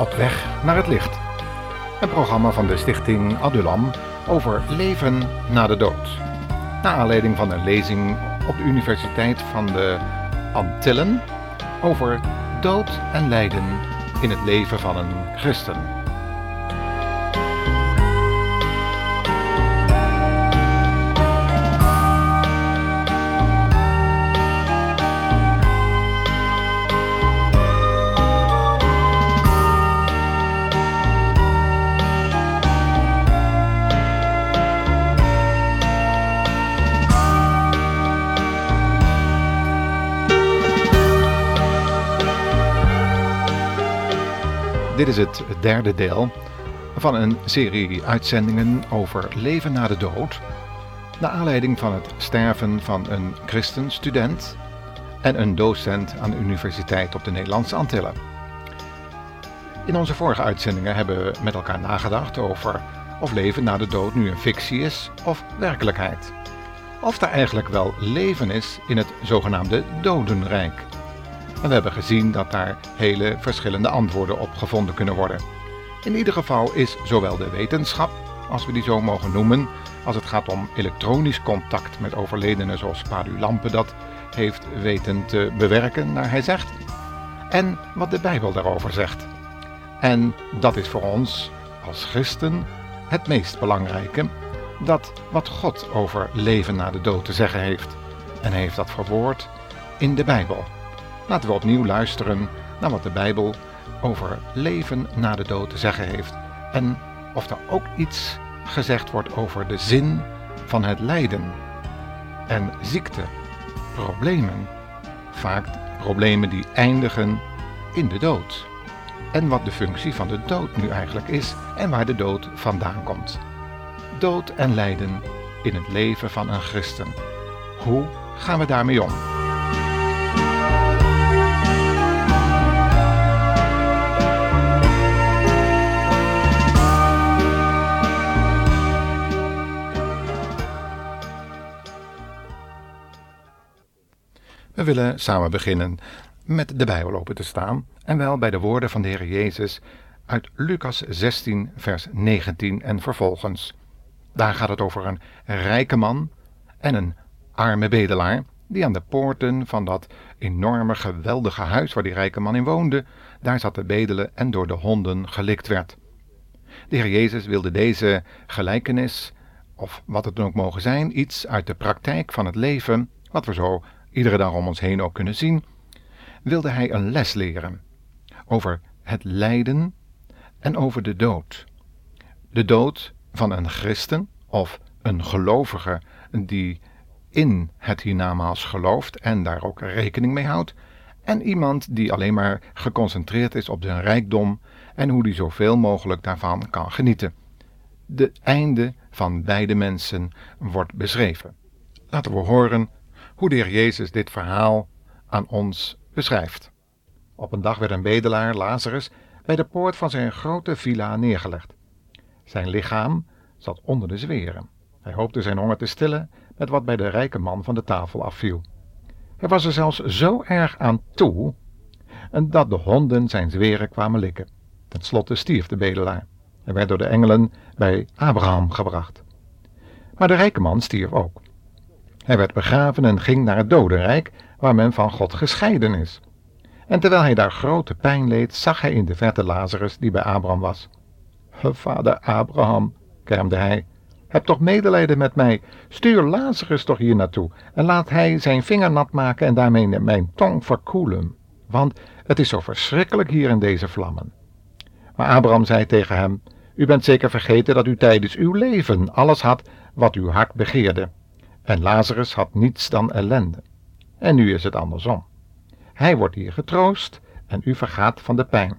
Op weg naar het licht. Een programma van de stichting Adulam over leven na de dood. Naar aanleiding van een lezing op de Universiteit van de Antillen over dood en lijden in het leven van een christen. Is het derde deel van een serie uitzendingen over leven na de dood. Naar aanleiding van het sterven van een christenstudent en een docent aan de Universiteit op de Nederlandse Antillen. In onze vorige uitzendingen hebben we met elkaar nagedacht over of leven na de dood nu een fictie is of werkelijkheid. Of er eigenlijk wel leven is in het zogenaamde dodenrijk. En we hebben gezien dat daar hele verschillende antwoorden op gevonden kunnen worden. In ieder geval is zowel de wetenschap, als we die zo mogen noemen, als het gaat om elektronisch contact met overledenen zoals Padu Lampe dat heeft weten te bewerken, naar hij zegt, en wat de Bijbel daarover zegt. En dat is voor ons als christen het meest belangrijke, dat wat God over leven na de dood te zeggen heeft. En hij heeft dat verwoord in de Bijbel. Laten we opnieuw luisteren naar wat de Bijbel over leven na de dood te zeggen heeft. En of er ook iets gezegd wordt over de zin van het lijden. En ziekte, problemen, vaak problemen die eindigen in de dood. En wat de functie van de dood nu eigenlijk is en waar de dood vandaan komt. Dood en lijden in het leven van een christen. Hoe gaan we daarmee om? We willen samen beginnen met de Bijbel open te staan en wel bij de woorden van de Heer Jezus uit Lucas 16, vers 19 en vervolgens. Daar gaat het over een rijke man en een arme bedelaar die aan de poorten van dat enorme geweldige huis waar die rijke man in woonde, daar zat te bedelen en door de honden gelikt werd. De Heer Jezus wilde deze gelijkenis, of wat het dan ook mogen zijn, iets uit de praktijk van het leven, wat we zo iedere dag om ons heen ook kunnen zien, wilde hij een les leren over het lijden en over de dood. De dood van een christen of een gelovige die in het hiernamaals gelooft en daar ook rekening mee houdt, en iemand die alleen maar geconcentreerd is op zijn rijkdom en hoe die zoveel mogelijk daarvan kan genieten. De einde van beide mensen wordt beschreven. Laten we horen hoe de Heer Jezus dit verhaal aan ons beschrijft. Op een dag werd een bedelaar, Lazarus, bij de poort van zijn grote villa neergelegd. Zijn lichaam zat onder de zweren. Hij hoopte zijn honger te stillen met wat bij de rijke man van de tafel afviel. Hij was er zelfs zo erg aan toe dat de honden zijn zweren kwamen likken. Ten slotte stierf de bedelaar. Hij werd door de engelen bij Abraham gebracht. Maar de rijke man stierf ook. Hij werd begraven en ging naar het dodenrijk, waar men van God gescheiden is. En terwijl hij daar grote pijn leed, zag hij in de verte Lazarus die bij Abraham was. Vader Abraham, kermde hij, heb toch medelijden met mij. Stuur Lazarus toch hier naartoe en laat hij zijn vinger nat maken en daarmee mijn tong verkoelen. Want het is zo verschrikkelijk hier in deze vlammen. Maar Abraham zei tegen hem: U bent zeker vergeten dat u tijdens uw leven alles had wat uw hart begeerde. En Lazarus had niets dan ellende. En nu is het andersom. Hij wordt hier getroost en u vergaat van de pijn.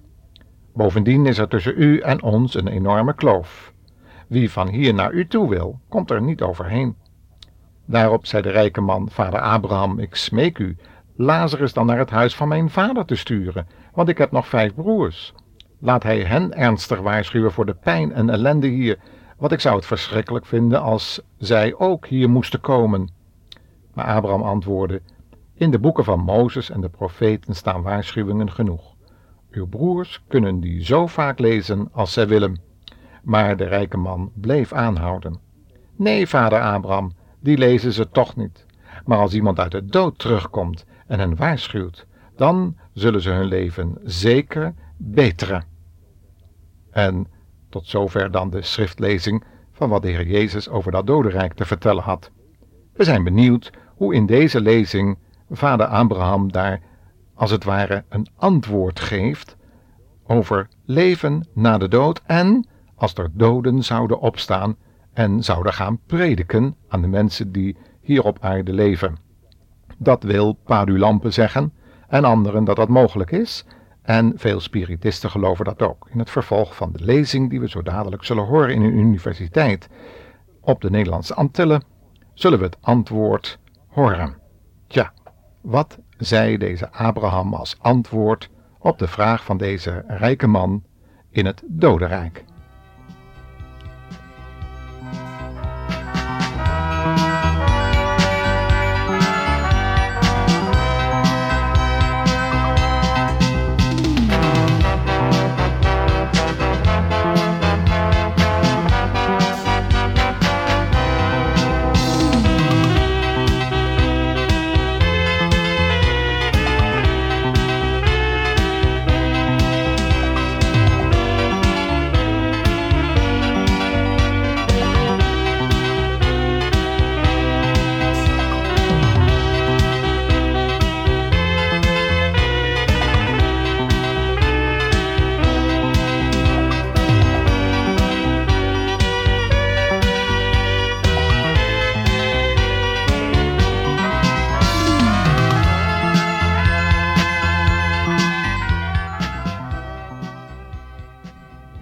Bovendien is er tussen u en ons een enorme kloof. Wie van hier naar u toe wil, komt er niet overheen. Daarop zei de rijke man, vader Abraham, ik smeek u, Lazarus dan naar het huis van mijn vader te sturen, want ik heb nog vijf broers. Laat hij hen ernstig waarschuwen voor de pijn en ellende hier, want ik zou het verschrikkelijk vinden als zij ook hier moesten komen. Maar Abraham antwoordde, in de boeken van Mozes en de profeten staan waarschuwingen genoeg. Uw broers kunnen die zo vaak lezen als zij willen. Maar de rijke man bleef aanhouden. Nee, vader Abraham, die lezen ze toch niet. Maar als iemand uit de dood terugkomt en hen waarschuwt, dan zullen ze hun leven zeker beteren. En tot zover dan de schriftlezing van wat de Heer Jezus over dat dodenrijk te vertellen had. We zijn benieuwd hoe in deze lezing vader Abraham daar als het ware een antwoord geeft over leven na de dood en als er doden zouden opstaan en zouden gaan prediken aan de mensen die hier op aarde leven. Dat wil Padulampe zeggen en anderen dat dat mogelijk is en veel spiritisten geloven dat ook. In het vervolg van de lezing die we zo dadelijk zullen horen in een universiteit op de Nederlandse Antillen zullen we het antwoord horen. Tja, wat zei deze Abraham als antwoord op de vraag van deze rijke man in het dodenrijk?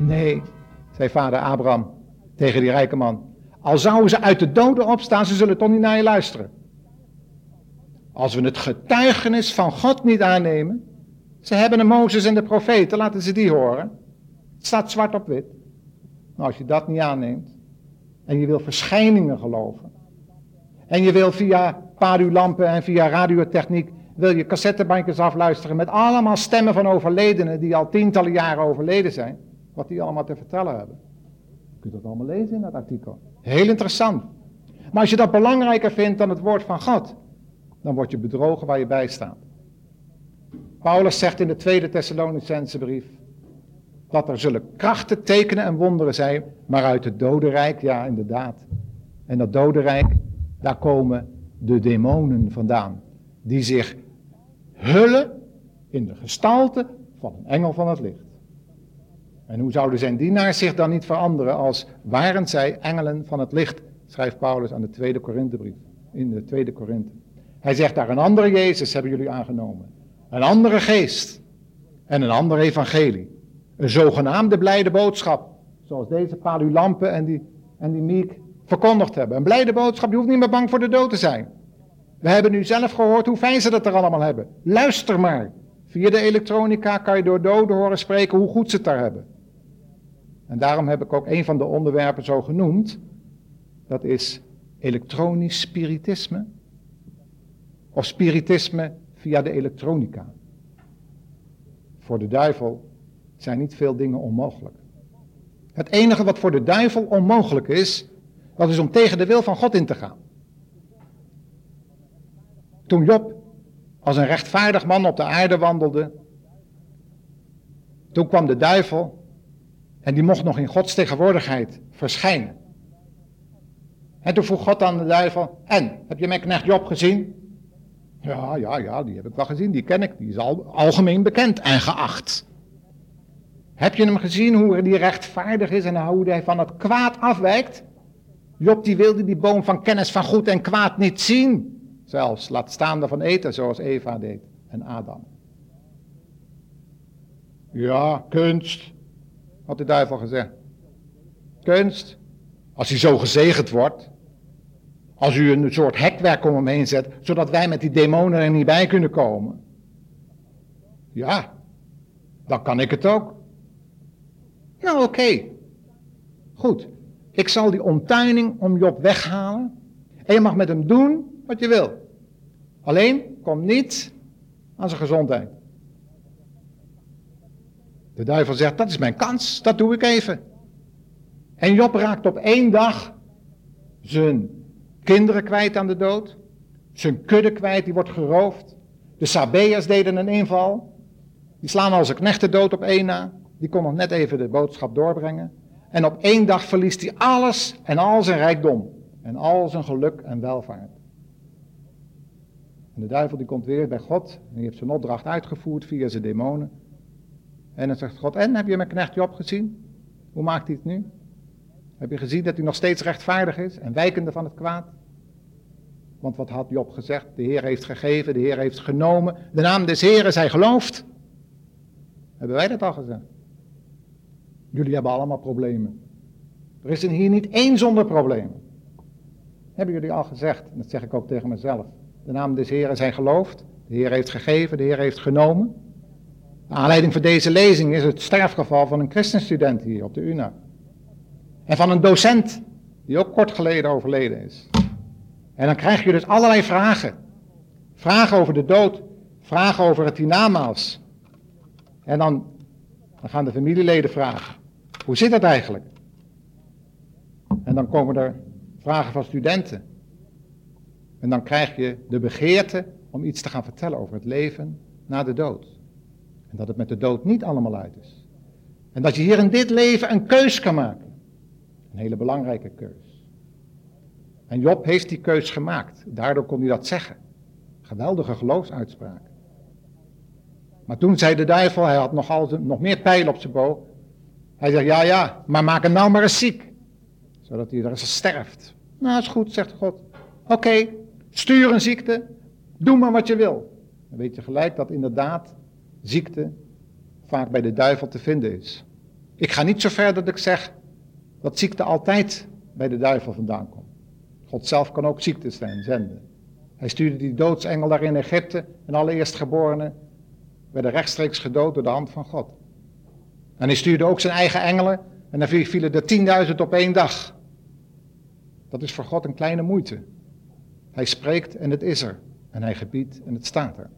Nee, zei vader Abraham tegen die rijke man. Al zouden ze uit de doden opstaan, ze zullen toch niet naar je luisteren. Als we het getuigenis van God niet aannemen, ze hebben de Mozes en de profeten, laten ze die horen. Het staat zwart op wit. Nou, als je dat niet aanneemt, en je wil verschijningen geloven, en je wil via padulampen en via radiotechniek, wil je cassettebandjes afluisteren met allemaal stemmen van overledenen die al tientallen jaren overleden zijn, wat die allemaal te vertellen hebben. Je kunt dat allemaal lezen in dat artikel. Heel interessant. Maar als je dat belangrijker vindt dan het woord van God, dan word je bedrogen waar je bij staat. Paulus zegt in de tweede Thessalonicense brief dat er zullen krachten, tekenen en wonderen zijn, maar uit het dodenrijk, ja inderdaad. En dat dodenrijk, daar komen de demonen vandaan, die zich hullen in de gestalte van een engel van het licht. En hoe zouden zijn dienaars zich dan niet veranderen als waren zij engelen van het licht, schrijft Paulus aan de tweede Korinthebrief, in de tweede Korinthe. Hij zegt daar een andere Jezus hebben jullie aangenomen, een andere geest en een ander evangelie. Een zogenaamde blijde boodschap, zoals deze Palulampen en die, en die Miek verkondigd hebben. Een blijde boodschap, je hoeft niet meer bang voor de dood te zijn. We hebben nu zelf gehoord hoe fijn ze dat er allemaal hebben. Luister maar. Via de elektronica kan je door doden horen spreken hoe goed ze het daar hebben. En daarom heb ik ook een van de onderwerpen zo genoemd. Dat is elektronisch spiritisme. Of spiritisme via de elektronica. Voor de duivel zijn niet veel dingen onmogelijk. Het enige wat voor de duivel onmogelijk is, dat is om tegen de wil van God in te gaan. Toen Job als een rechtvaardig man op de aarde wandelde, toen kwam de duivel en die mocht nog in Gods tegenwoordigheid verschijnen. En toen vroeg God aan de duivel, en, heb je mijn knecht Job gezien? Ja, ja, ja, die heb ik wel gezien, die ken ik, die is al, algemeen bekend en geacht. Heb je hem gezien hoe die rechtvaardig is en hoe hij van het kwaad afwijkt? Job die wilde die boom van kennis van goed en kwaad niet zien. Zelfs laat staan ervan eten zoals Eva deed en Adam. Ja, kunst, had de duivel gezegd. Kunst, als hij zo gezegend wordt, als u een soort hekwerk om hem heen zet, zodat wij met die demonen er niet bij kunnen komen. Ja, dan kan ik het ook. Nou oké, goed. Ik zal die omtuining om Job weghalen en je mag met hem doen wat je wil. Alleen, kom niet aan zijn gezondheid. De duivel zegt, dat is mijn kans, dat doe ik even. En Job raakt op één dag zijn kinderen kwijt aan de dood. Zijn kudde kwijt, die wordt geroofd. De Sabeërs deden een inval. Die slaan al zijn knechten dood op één na. Die kon nog net even de boodschap doorbrengen. En op één dag verliest hij alles en al zijn rijkdom. En al zijn geluk en welvaart. En de duivel die komt weer bij God. En die heeft zijn opdracht uitgevoerd via zijn demonen. En dan zegt God, en heb je mijn knecht Job gezien? Hoe maakt hij het nu? Heb je gezien dat hij nog steeds rechtvaardig is en wijkende van het kwaad? Want wat had Job gezegd? De Heer heeft gegeven, de Heer heeft genomen. De naam des Heeren zij geloofd. Hebben wij dat al gezegd? Jullie hebben allemaal problemen. Er is hier niet één zonder problemen. Hebben jullie al gezegd, en dat zeg ik ook tegen mezelf. De naam des Heeren zijn geloofd. De Heer heeft gegeven, de Heer heeft genomen. De aanleiding voor deze lezing is het sterfgeval van een christenstudent hier op de UNA. En van een docent die ook kort geleden overleden is. En dan krijg je dus allerlei vragen. Vragen over de dood, vragen over het hiernamaals. En dan, dan gaan de familieleden vragen. Hoe zit dat eigenlijk? En dan komen er vragen van studenten. En dan krijg je de begeerte om iets te gaan vertellen over het leven na de dood. En dat het met de dood niet allemaal uit is. En dat je hier in dit leven een keus kan maken. Een hele belangrijke keus. En Job heeft die keus gemaakt. Daardoor kon hij dat zeggen. Geweldige geloofsuitspraak. Maar toen zei de duivel, hij had nog, al, nog meer pijlen op zijn boog. Hij zegt, ja, ja, maar maak hem nou maar eens ziek. Zodat hij er eens sterft. Nou, is goed, zegt God. Oké, stuur een ziekte. Doe maar wat je wil. Dan weet je gelijk dat inderdaad ziekte vaak bij de duivel te vinden is. Ik ga niet zo ver dat ik zeg dat ziekte altijd bij de duivel vandaan komt. God zelf kan ook ziektes zijn, zenden. Hij stuurde die doodsengel daar in Egypte en alle eerstgeborenen werden rechtstreeks gedood door de hand van God. En hij stuurde ook zijn eigen engelen en dan vielen er tienduizend op één dag. Dat is voor God een kleine moeite. Hij spreekt en het is er. En hij gebiedt en het staat er.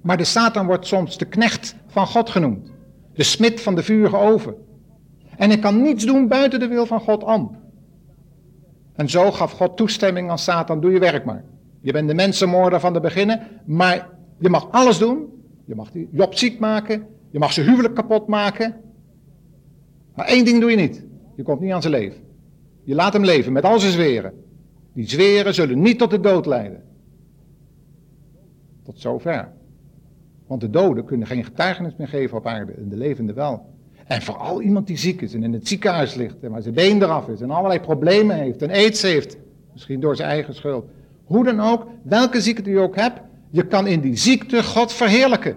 Maar de Satan wordt soms de knecht van God genoemd. De smid van de vurige oven. En hij kan niets doen buiten de wil van God om. En zo gaf God toestemming aan Satan, doe je werk maar. Je bent de mensenmoorder van de beginnen, maar je mag alles doen. Je mag Job ziek maken, je mag zijn huwelijk kapot maken. Maar één ding doe je niet. Je komt niet aan zijn leven. Je laat hem leven met al zijn zweren. Die zweren zullen niet tot de dood leiden. Tot zover. Want de doden kunnen geen getuigenis meer geven op aarde en de levenden wel. En vooral iemand die ziek is en in het ziekenhuis ligt en waar zijn been eraf is en allerlei problemen heeft en aids heeft. Misschien door zijn eigen schuld. Hoe dan ook, welke ziekte je ook hebt, je kan in die ziekte God verheerlijken.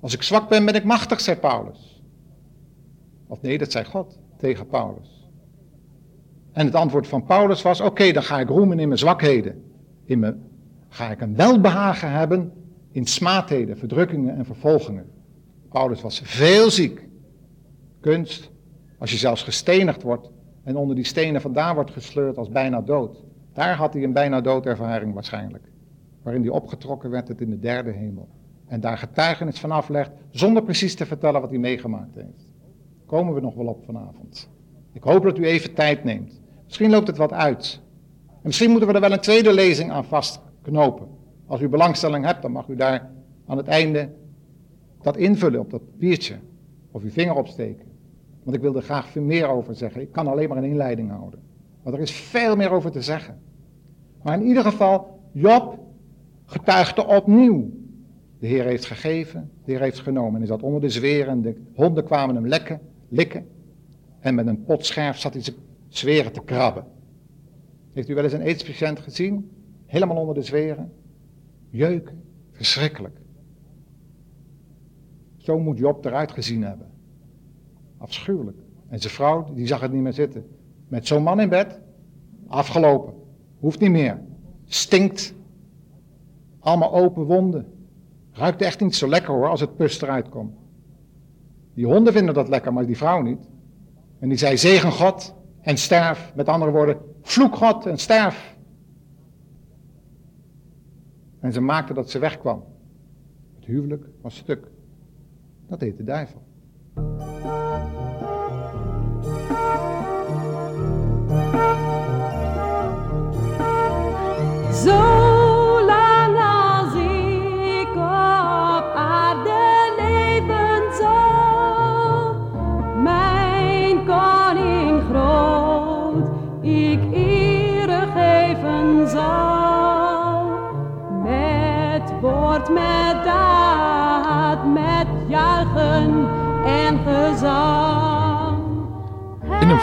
Als ik zwak ben, ben ik machtig, zei Paulus. Of nee, dat zei God tegen Paulus. En het antwoord van Paulus was: Oké, dan ga ik roemen in mijn zwakheden. In mijn, ga ik een welbehagen hebben in smaadheden, verdrukkingen en vervolgingen. Paulus was veel ziek. Kunst, als je zelfs gestenigd wordt en onder die stenen vandaan wordt gesleurd als bijna dood. Daar had hij een bijna doodervaring waarschijnlijk. Waarin hij opgetrokken werd het in de derde hemel. En daar getuigenis van aflegt zonder precies te vertellen wat hij meegemaakt heeft. Komen we nog wel op vanavond. Ik hoop dat u even tijd neemt. Misschien loopt het wat uit. En misschien moeten we er wel een tweede lezing aan vastknopen. Als u belangstelling hebt, dan mag u daar aan het einde dat invullen op dat papiertje. Of uw vinger opsteken. Want ik wil er graag veel meer over zeggen. Ik kan alleen maar een inleiding houden. Want er is veel meer over te zeggen. Maar in ieder geval, Job getuigde opnieuw. De Heer heeft gegeven, de Heer heeft genomen. En hij zat onder de zweren en de honden kwamen hem lekken, likken. En met een pot scherf zat hij zijn zweren te krabben. Heeft u wel eens een aidspatiënt gezien? Helemaal onder de zweren. Jeuken, verschrikkelijk. Zo moet Job eruit gezien hebben. Afschuwelijk. En zijn vrouw, die zag het niet meer zitten. Met zo'n man in bed, afgelopen. Hoeft niet meer. Stinkt. Allemaal open wonden. Ruikt echt niet zo lekker hoor, als het pus eruit komt. Die honden vinden dat lekker, maar die vrouw niet. En die zei, zegen God en sterf. Met andere woorden, vloek God en sterf. En ze maakte dat ze wegkwam. Het huwelijk was stuk. Dat heet de duivel.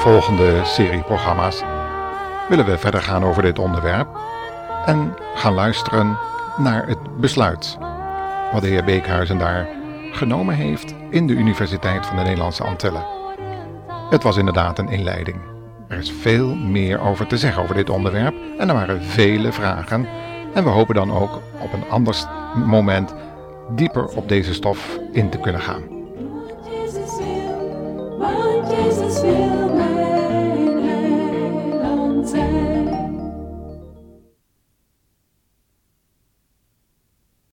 Volgende serie programma's willen we verder gaan over dit onderwerp en gaan luisteren naar het besluit wat de heer Beekhuizen daar genomen heeft in de Universiteit van de Nederlandse Antillen. Het was inderdaad een inleiding. Er is veel meer over te zeggen over dit onderwerp en er waren vele vragen en we hopen dan ook op een ander moment dieper op deze stof in te kunnen gaan.